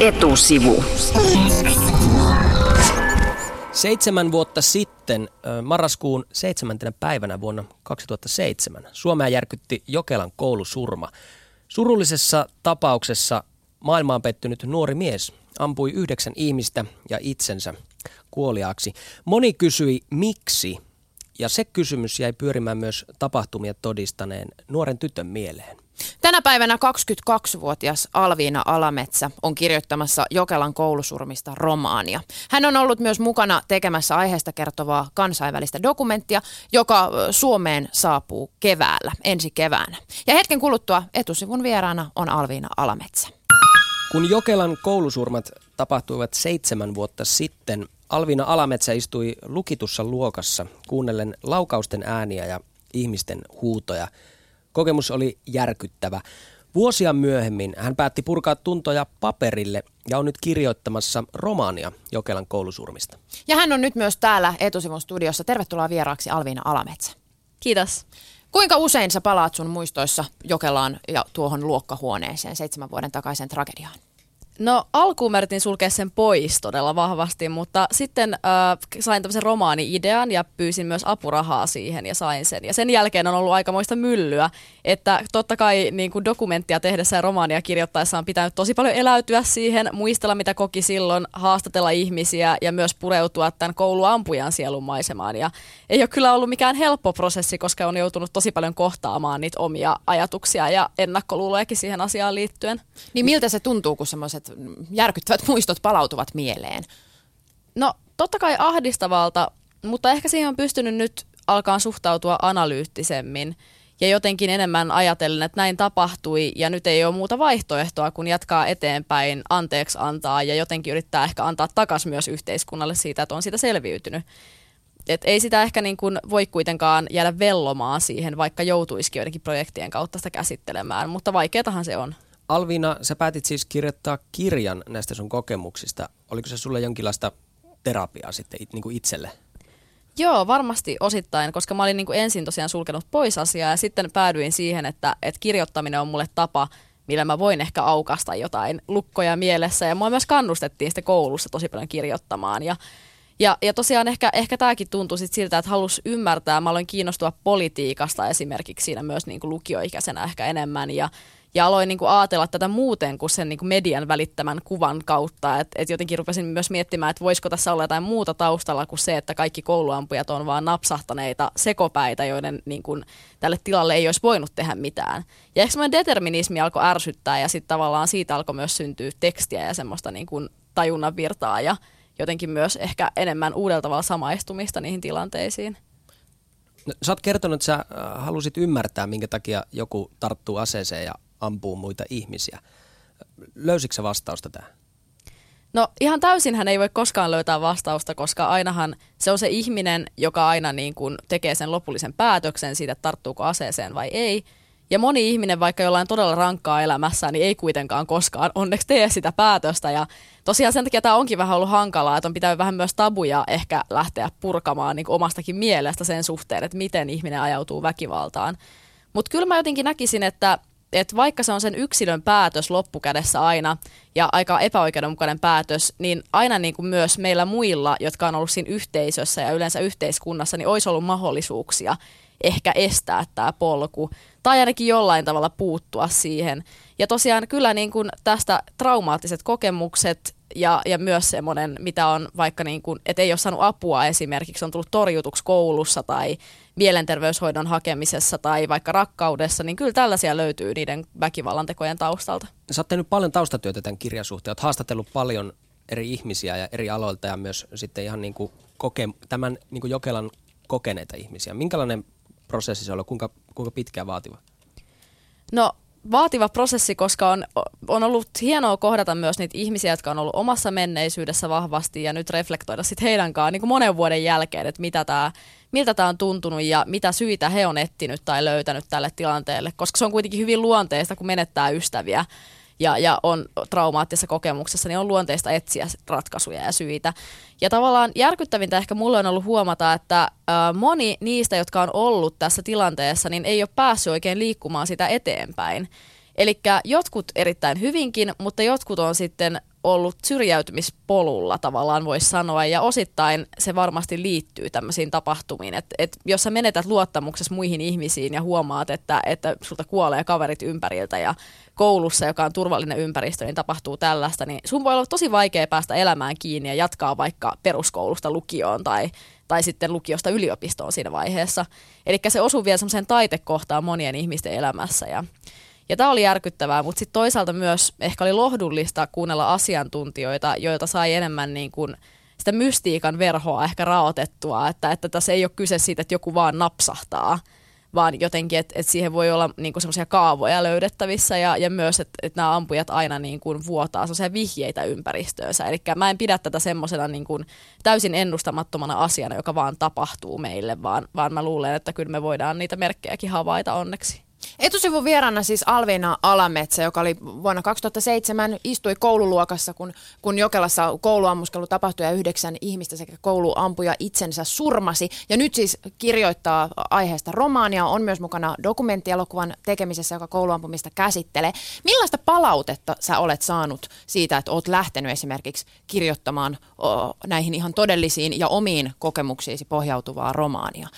Etusivu. Seitsemän vuotta sitten, marraskuun seitsemäntenä päivänä vuonna 2007, Suomea järkytti Jokelan koulusurma. Surullisessa tapauksessa maailmaan pettynyt nuori mies ampui yhdeksän ihmistä ja itsensä kuoliaaksi. Moni kysyi miksi, ja se kysymys jäi pyörimään myös tapahtumia todistaneen nuoren tytön mieleen. Tänä päivänä 22-vuotias Alviina Alametsä on kirjoittamassa Jokelan koulusurmista romaania. Hän on ollut myös mukana tekemässä aiheesta kertovaa kansainvälistä dokumenttia, joka Suomeen saapuu keväällä, ensi keväänä. Ja hetken kuluttua etusivun vieraana on Alviina Alametsä. Kun Jokelan koulusurmat tapahtuivat seitsemän vuotta sitten, Alviina Alametsä istui lukitussa luokassa kuunnellen laukausten ääniä ja ihmisten huutoja – Kokemus oli järkyttävä. Vuosia myöhemmin hän päätti purkaa tuntoja paperille ja on nyt kirjoittamassa romaania Jokelan koulusurmista. Ja hän on nyt myös täällä Etusivun studiossa. Tervetuloa vieraaksi Alviina Alametsä. Kiitos. Kuinka usein sä palaat sun muistoissa Jokelaan ja tuohon luokkahuoneeseen seitsemän vuoden takaisen tragediaan? No alkuun mä yritin sulkea sen pois todella vahvasti, mutta sitten äh, sain tämmöisen romaani-idean ja pyysin myös apurahaa siihen ja sain sen. Ja sen jälkeen on ollut aikamoista myllyä, että totta kai niin kuin dokumenttia tehdessä ja romaania kirjoittaessa on pitänyt tosi paljon eläytyä siihen, muistella mitä koki silloin, haastatella ihmisiä ja myös pureutua tämän kouluampujan sielun maisemaan. Ja ei ole kyllä ollut mikään helppo prosessi, koska on joutunut tosi paljon kohtaamaan niitä omia ajatuksia ja ennakkoluulojakin siihen asiaan liittyen. Niin miltä se tuntuu, kun semmoiset järkyttävät muistot palautuvat mieleen? No totta kai ahdistavalta, mutta ehkä siihen on pystynyt nyt alkaa suhtautua analyyttisemmin ja jotenkin enemmän ajatellen, että näin tapahtui ja nyt ei ole muuta vaihtoehtoa kuin jatkaa eteenpäin, anteeksi antaa ja jotenkin yrittää ehkä antaa takaisin myös yhteiskunnalle siitä, että on sitä selviytynyt. Et ei sitä ehkä niin kuin voi kuitenkaan jäädä vellomaan siihen, vaikka joutuisikin joidenkin projektien kautta sitä käsittelemään, mutta vaikeatahan se on. Alviina, sä päätit siis kirjoittaa kirjan näistä sun kokemuksista. Oliko se sulle jonkinlaista terapiaa sitten niin kuin itselle? Joo, varmasti osittain, koska mä olin niin kuin ensin tosiaan sulkenut pois asiaa ja sitten päädyin siihen, että, että kirjoittaminen on mulle tapa, millä mä voin ehkä aukasta jotain lukkoja mielessä. Ja mua myös kannustettiin sitten koulussa tosi paljon kirjoittamaan. Ja, ja, ja tosiaan ehkä, ehkä tämäkin tuntui sit siltä, että halus ymmärtää. Mä aloin kiinnostua politiikasta esimerkiksi siinä myös niin kuin lukioikäisenä ehkä enemmän. Ja, ja aloin niin kuin ajatella tätä muuten kuin sen niin kuin median välittämän kuvan kautta. Että et jotenkin rupesin myös miettimään, että voisiko tässä olla jotain muuta taustalla kuin se, että kaikki kouluampujat on vaan napsahtaneita sekopäitä, joiden niin kuin, tälle tilalle ei olisi voinut tehdä mitään. Ja ehkä semmoinen determinismi alkoi ärsyttää ja sitten tavallaan siitä alkoi myös syntyä tekstiä ja semmoista niin kuin tajunnan virtaa ja jotenkin myös ehkä enemmän uudella tavalla samaistumista niihin tilanteisiin. No, sä oot kertonut, että sä äh, halusit ymmärtää, minkä takia joku tarttuu aseeseen ja ampuu muita ihmisiä. Löysitkö vastausta tähän? No ihan täysin hän ei voi koskaan löytää vastausta, koska ainahan se on se ihminen, joka aina niin kuin tekee sen lopullisen päätöksen siitä, tarttuuko aseeseen vai ei. Ja moni ihminen, vaikka jollain todella rankkaa elämässä, niin ei kuitenkaan koskaan onneksi tee sitä päätöstä. Ja tosiaan sen takia tämä onkin vähän ollut hankalaa, että on pitänyt vähän myös tabuja ehkä lähteä purkamaan niin omastakin mielestä sen suhteen, että miten ihminen ajautuu väkivaltaan. Mutta kyllä mä jotenkin näkisin, että että vaikka se on sen yksilön päätös loppukädessä aina ja aika epäoikeudenmukainen päätös, niin aina niin kuin myös meillä muilla, jotka on ollut siinä yhteisössä ja yleensä yhteiskunnassa, niin olisi ollut mahdollisuuksia ehkä estää tämä polku tai ainakin jollain tavalla puuttua siihen. Ja tosiaan kyllä niin kuin tästä traumaattiset kokemukset ja, ja myös semmoinen, mitä on vaikka niin kuin, että ei ole saanut apua esimerkiksi, on tullut torjutuksi koulussa tai mielenterveyshoidon hakemisessa tai vaikka rakkaudessa, niin kyllä tällaisia löytyy niiden väkivallan tekojen taustalta. Sä oot tehnyt paljon taustatyötä tämän kirjan suhteen, oot haastatellut paljon eri ihmisiä ja eri aloilta ja myös sitten ihan niin kuin koke, tämän niin kuin Jokelan kokeneita ihmisiä. Minkälainen prosessi se on ollut, kuinka, kuinka pitkään vaativa? No vaativa prosessi, koska on, on ollut hienoa kohdata myös niitä ihmisiä, jotka on ollut omassa menneisyydessä vahvasti ja nyt reflektoida sitten heidän kanssaan niin kuin monen vuoden jälkeen, että mitä tää, miltä tämä on tuntunut ja mitä syitä he on etsinyt tai löytänyt tälle tilanteelle, koska se on kuitenkin hyvin luonteista, kun menettää ystäviä ja, ja on traumaattisessa kokemuksessa, niin on luonteista etsiä ratkaisuja ja syitä. Ja tavallaan järkyttävintä ehkä mulle on ollut huomata, että ä, moni niistä, jotka on ollut tässä tilanteessa, niin ei ole päässyt oikein liikkumaan sitä eteenpäin. Eli jotkut erittäin hyvinkin, mutta jotkut on sitten ollut syrjäytymispolulla tavallaan voisi sanoa ja osittain se varmasti liittyy tämmöisiin tapahtumiin, että et jos sä menetät luottamuksessa muihin ihmisiin ja huomaat, että, että sulta kuolee kaverit ympäriltä ja koulussa, joka on turvallinen ympäristö, niin tapahtuu tällaista, niin sun voi olla tosi vaikea päästä elämään kiinni ja jatkaa vaikka peruskoulusta lukioon tai, tai sitten lukiosta yliopistoon siinä vaiheessa. Eli se osuu vielä semmoiseen taitekohtaan monien ihmisten elämässä ja ja tämä oli järkyttävää, mutta sitten toisaalta myös ehkä oli lohdullista kuunnella asiantuntijoita, joilta sai enemmän niin kuin sitä mystiikan verhoa ehkä raotettua, että, että tässä ei ole kyse siitä, että joku vaan napsahtaa, vaan jotenkin, että, että siihen voi olla niin semmoisia kaavoja löydettävissä ja, ja myös, että, että nämä ampujat aina niin kuin vuotaa semmoisia vihjeitä ympäristöönsä. Eli mä en pidä tätä semmoisena niin kuin täysin ennustamattomana asiana, joka vaan tapahtuu meille, vaan, vaan mä luulen, että kyllä me voidaan niitä merkkejäkin havaita onneksi. Etusivun vieraana siis Alvina Alametsä, joka oli vuonna 2007, istui koululuokassa, kun, kun Jokelassa kouluammuskelu tapahtui ja yhdeksän ihmistä sekä kouluampuja itsensä surmasi. Ja nyt siis kirjoittaa aiheesta romaania, on myös mukana dokumenttielokuvan tekemisessä, joka kouluampumista käsittelee. Millaista palautetta sä olet saanut siitä, että oot lähtenyt esimerkiksi kirjoittamaan o, näihin ihan todellisiin ja omiin kokemuksiisi pohjautuvaa romaania?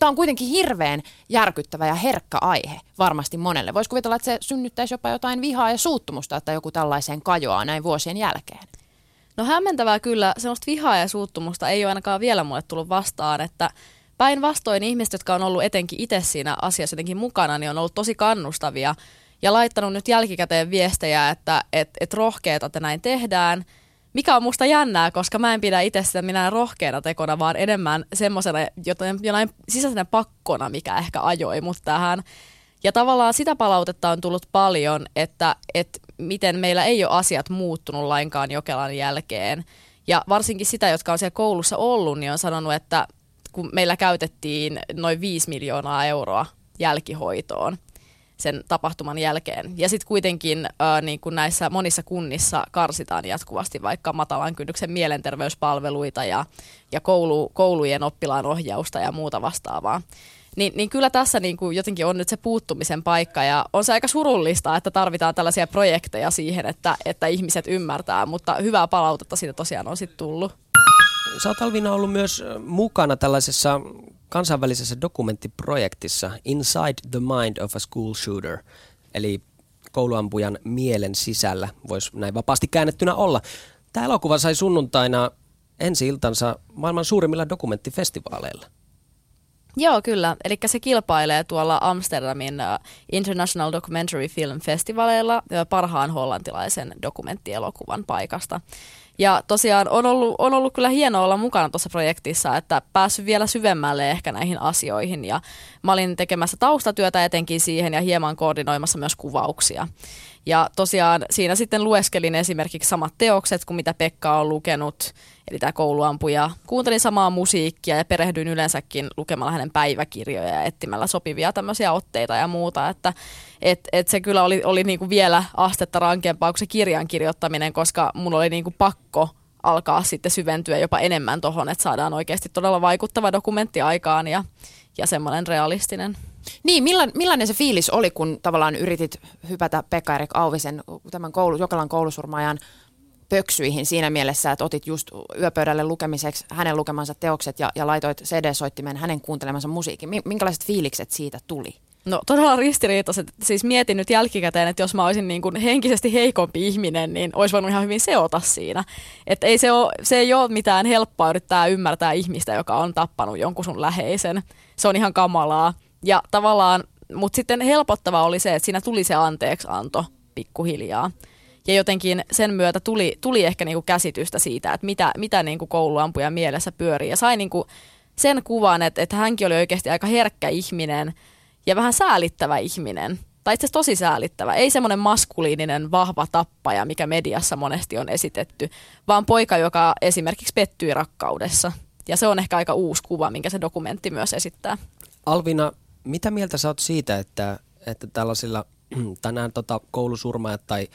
Tämä on kuitenkin hirveän järkyttävä ja herkkä aihe varmasti monelle. Voisi kuvitella, että se synnyttäisi jopa jotain vihaa ja suuttumusta, että joku tällaiseen kajoaa näin vuosien jälkeen. No hämmentävää kyllä, sellaista vihaa ja suuttumusta ei ole ainakaan vielä mulle tullut vastaan, että päinvastoin ihmiset, jotka on ollut etenkin itse siinä asiassa jotenkin mukana, niin on ollut tosi kannustavia ja laittanut nyt jälkikäteen viestejä, että et, et rohkeeta, että näin tehdään – mikä on musta jännää, koska mä en pidä itse sitä minä rohkeana tekona, vaan enemmän semmoisena jonain sisäisenä pakkona, mikä ehkä ajoi mut tähän. Ja tavallaan sitä palautetta on tullut paljon, että, että miten meillä ei ole asiat muuttunut lainkaan Jokelan jälkeen. Ja varsinkin sitä, jotka on siellä koulussa ollut, niin on sanonut, että kun meillä käytettiin noin 5 miljoonaa euroa jälkihoitoon, sen tapahtuman jälkeen. Ja sitten kuitenkin äh, niin kuin näissä monissa kunnissa karsitaan jatkuvasti vaikka matalan kynnyksen mielenterveyspalveluita ja, ja koulu, koulujen oppilaan ohjausta ja muuta vastaavaa. Niin, niin kyllä tässä niin kuin jotenkin on nyt se puuttumisen paikka ja on se aika surullista, että tarvitaan tällaisia projekteja siihen, että, että ihmiset ymmärtää, mutta hyvää palautetta siitä tosiaan on sitten tullut. Sä oot Alvina ollut myös mukana tällaisessa kansainvälisessä dokumenttiprojektissa Inside the Mind of a School Shooter, eli kouluampujan mielen sisällä, voisi näin vapaasti käännettynä olla. Tämä elokuva sai sunnuntaina ensi iltansa maailman suurimmilla dokumenttifestivaaleilla. Joo, kyllä. Eli se kilpailee tuolla Amsterdamin uh, International Documentary Film Festivaleilla uh, parhaan hollantilaisen dokumenttielokuvan paikasta. Ja tosiaan on ollut, on ollut kyllä hienoa olla mukana tuossa projektissa, että päässyt vielä syvemmälle ehkä näihin asioihin. Ja mä olin tekemässä taustatyötä etenkin siihen ja hieman koordinoimassa myös kuvauksia. Ja tosiaan siinä sitten lueskelin esimerkiksi samat teokset kuin mitä Pekka on lukenut, eli tämä kouluampuja. Kuuntelin samaa musiikkia ja perehdyin yleensäkin lukemalla hänen päiväkirjoja ja etsimällä sopivia tämmöisiä otteita ja muuta, että et, et se kyllä oli, oli niinku vielä astetta rankempaa kuin se kirjan kirjoittaminen, koska mun oli niinku pakko alkaa sitten syventyä jopa enemmän tuohon, että saadaan oikeasti todella vaikuttava dokumentti aikaan ja, ja semmoinen realistinen. Niin, millainen, millainen se fiilis oli, kun tavallaan yritit hypätä Pekka-Erik Auvisen tämän koulu, Jokelan koulusurmaajan pöksyihin siinä mielessä, että otit just yöpöydälle lukemiseksi hänen lukemansa teokset ja, ja laitoit CD-soittimen hänen kuuntelemansa musiikin. Minkälaiset fiilikset siitä tuli? No todella ristiriitaiset. Siis mietin nyt jälkikäteen, että jos mä olisin niin kuin henkisesti heikompi ihminen, niin olisi voinut ihan hyvin seota siinä. Että ei se, ole, se ei ole mitään helppoa yrittää ymmärtää ihmistä, joka on tappanut jonkun sun läheisen. Se on ihan kamalaa. Ja tavallaan, mutta sitten helpottava oli se, että siinä tuli se anteeksianto pikkuhiljaa. Ja jotenkin sen myötä tuli, tuli ehkä niinku käsitystä siitä, että mitä, mitä niinku kouluampuja mielessä pyörii. Ja sai niinku sen kuvan, että, että hänkin oli oikeasti aika herkkä ihminen ja vähän säälittävä ihminen. Tai itse tosi säälittävä. Ei semmoinen maskuliininen vahva tappaja, mikä mediassa monesti on esitetty, vaan poika, joka esimerkiksi pettyi rakkaudessa. Ja se on ehkä aika uusi kuva, minkä se dokumentti myös esittää. Alvina, mitä mieltä sä oot siitä, että, että tällaisilla tänään tota, koulusurmaajat tai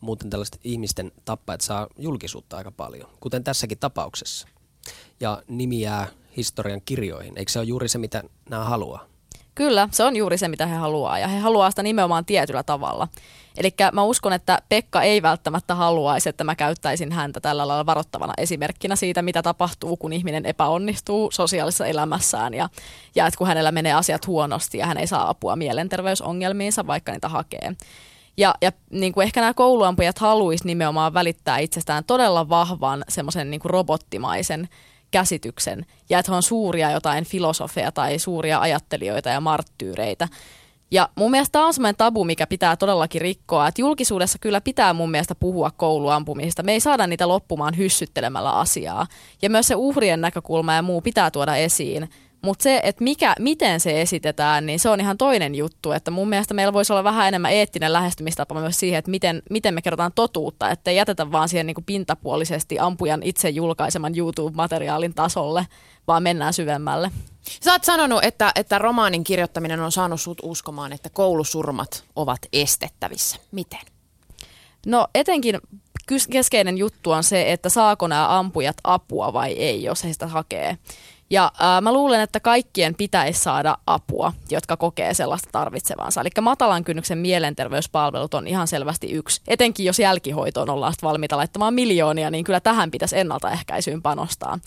muuten tällaiset ihmisten tappajat saa julkisuutta aika paljon, kuten tässäkin tapauksessa. Ja nimi jää historian kirjoihin. Eikö se ole juuri se, mitä nämä haluaa? Kyllä, se on juuri se, mitä he haluaa ja he haluaa sitä nimenomaan tietyllä tavalla. Eli mä uskon, että Pekka ei välttämättä haluaisi, että mä käyttäisin häntä tällä lailla varoittavana esimerkkinä siitä, mitä tapahtuu, kun ihminen epäonnistuu sosiaalisessa elämässään ja, ja että kun hänellä menee asiat huonosti ja hän ei saa apua mielenterveysongelmiinsa, vaikka niitä hakee. Ja, ja niin kuin ehkä nämä kouluampujat haluaisi nimenomaan välittää itsestään todella vahvan semmoisen niin robottimaisen käsityksen ja että he on suuria jotain filosofeja tai suuria ajattelijoita ja marttyyreitä. Ja mun mielestä tämä on semmoinen tabu, mikä pitää todellakin rikkoa. Että julkisuudessa kyllä pitää mun mielestä puhua kouluampumisesta. Me ei saada niitä loppumaan hyssyttelemällä asiaa. Ja myös se uhrien näkökulma ja muu pitää tuoda esiin. Mutta se, että mikä, miten se esitetään, niin se on ihan toinen juttu. Että mun mielestä meillä voisi olla vähän enemmän eettinen lähestymistapa myös siihen, että miten, miten me kerrotaan totuutta. Että ei jätetä vaan siihen niin kuin pintapuolisesti ampujan itse julkaiseman YouTube-materiaalin tasolle, vaan mennään syvemmälle. Sä oot sanonut, että, että romaanin kirjoittaminen on saanut sut uskomaan, että koulusurmat ovat estettävissä. Miten? No etenkin keskeinen juttu on se, että saako nämä ampujat apua vai ei, jos he sitä hakee. Ja ää, mä luulen, että kaikkien pitäisi saada apua, jotka kokee sellaista tarvitsevansa. Eli matalan kynnyksen mielenterveyspalvelut on ihan selvästi yksi. Etenkin jos jälkihoitoon ollaan valmiita laittamaan miljoonia, niin kyllä tähän pitäisi ennaltaehkäisyyn panostaa.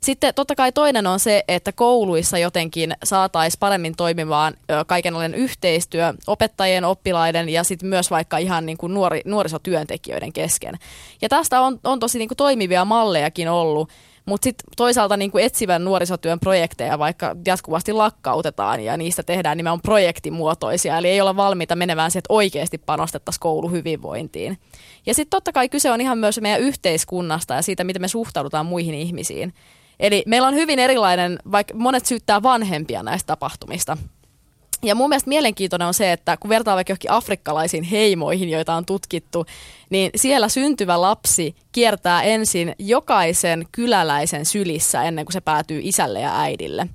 Sitten totta kai toinen on se, että kouluissa jotenkin saataisiin paremmin toimimaan kaikenlainen yhteistyö opettajien, oppilaiden ja sitten myös vaikka ihan niin kuin nuori, nuorisotyöntekijöiden kesken. Ja tästä on, on tosi niin kuin toimivia mallejakin ollut. Mutta sitten toisaalta niin kuin etsivän nuorisotyön projekteja vaikka jatkuvasti lakkautetaan ja niistä tehdään nimenomaan projektimuotoisia, eli ei olla valmiita menemään siihen, että oikeasti panostettaisiin kouluhyvinvointiin. Ja sitten totta kai kyse on ihan myös meidän yhteiskunnasta ja siitä, miten me suhtaudutaan muihin ihmisiin. Eli meillä on hyvin erilainen, vaikka monet syyttää vanhempia näistä tapahtumista. Ja mun mielestä mielenkiintoinen on se, että kun vertaa vaikka johonkin afrikkalaisiin heimoihin, joita on tutkittu, niin siellä syntyvä lapsi kiertää ensin jokaisen kyläläisen sylissä ennen kuin se päätyy isälle ja äidille.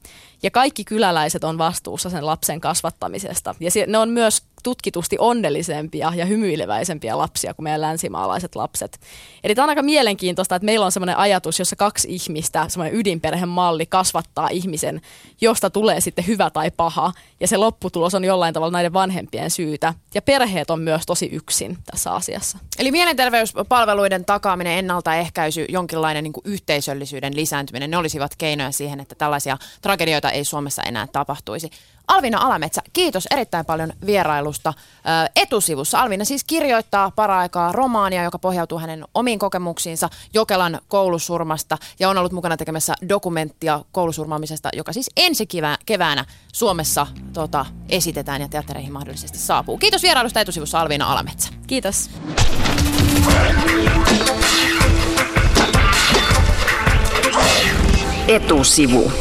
Ja kaikki kyläläiset on vastuussa sen lapsen kasvattamisesta. Ja ne on myös tutkitusti onnellisempia ja hymyileväisempiä lapsia kuin meidän länsimaalaiset lapset. Eli tämä on aika mielenkiintoista, että meillä on sellainen ajatus, jossa kaksi ihmistä, semmoinen ydinperhemalli kasvattaa ihmisen, josta tulee sitten hyvä tai paha. Ja se lopputulos on jollain tavalla näiden vanhempien syytä. Ja perheet on myös tosi yksin tässä asiassa. Eli mielenterveyspalveluiden takaaminen, ennaltaehkäisy, jonkinlainen niin yhteisöllisyyden lisääntyminen, ne olisivat keinoja siihen, että tällaisia tragedioita ei Suomessa enää tapahtuisi. Alvina Alametsä, kiitos erittäin paljon vierailusta etusivussa. Alvina siis kirjoittaa paraikaa romaania, joka pohjautuu hänen omiin kokemuksiinsa Jokelan koulusurmasta ja on ollut mukana tekemässä dokumenttia koulusurmaamisesta, joka siis ensi keväänä Suomessa tota, esitetään ja teattereihin mahdollisesti saapuu. Kiitos vierailusta etusivussa Alvina Alametsä. Kiitos. Etusivu.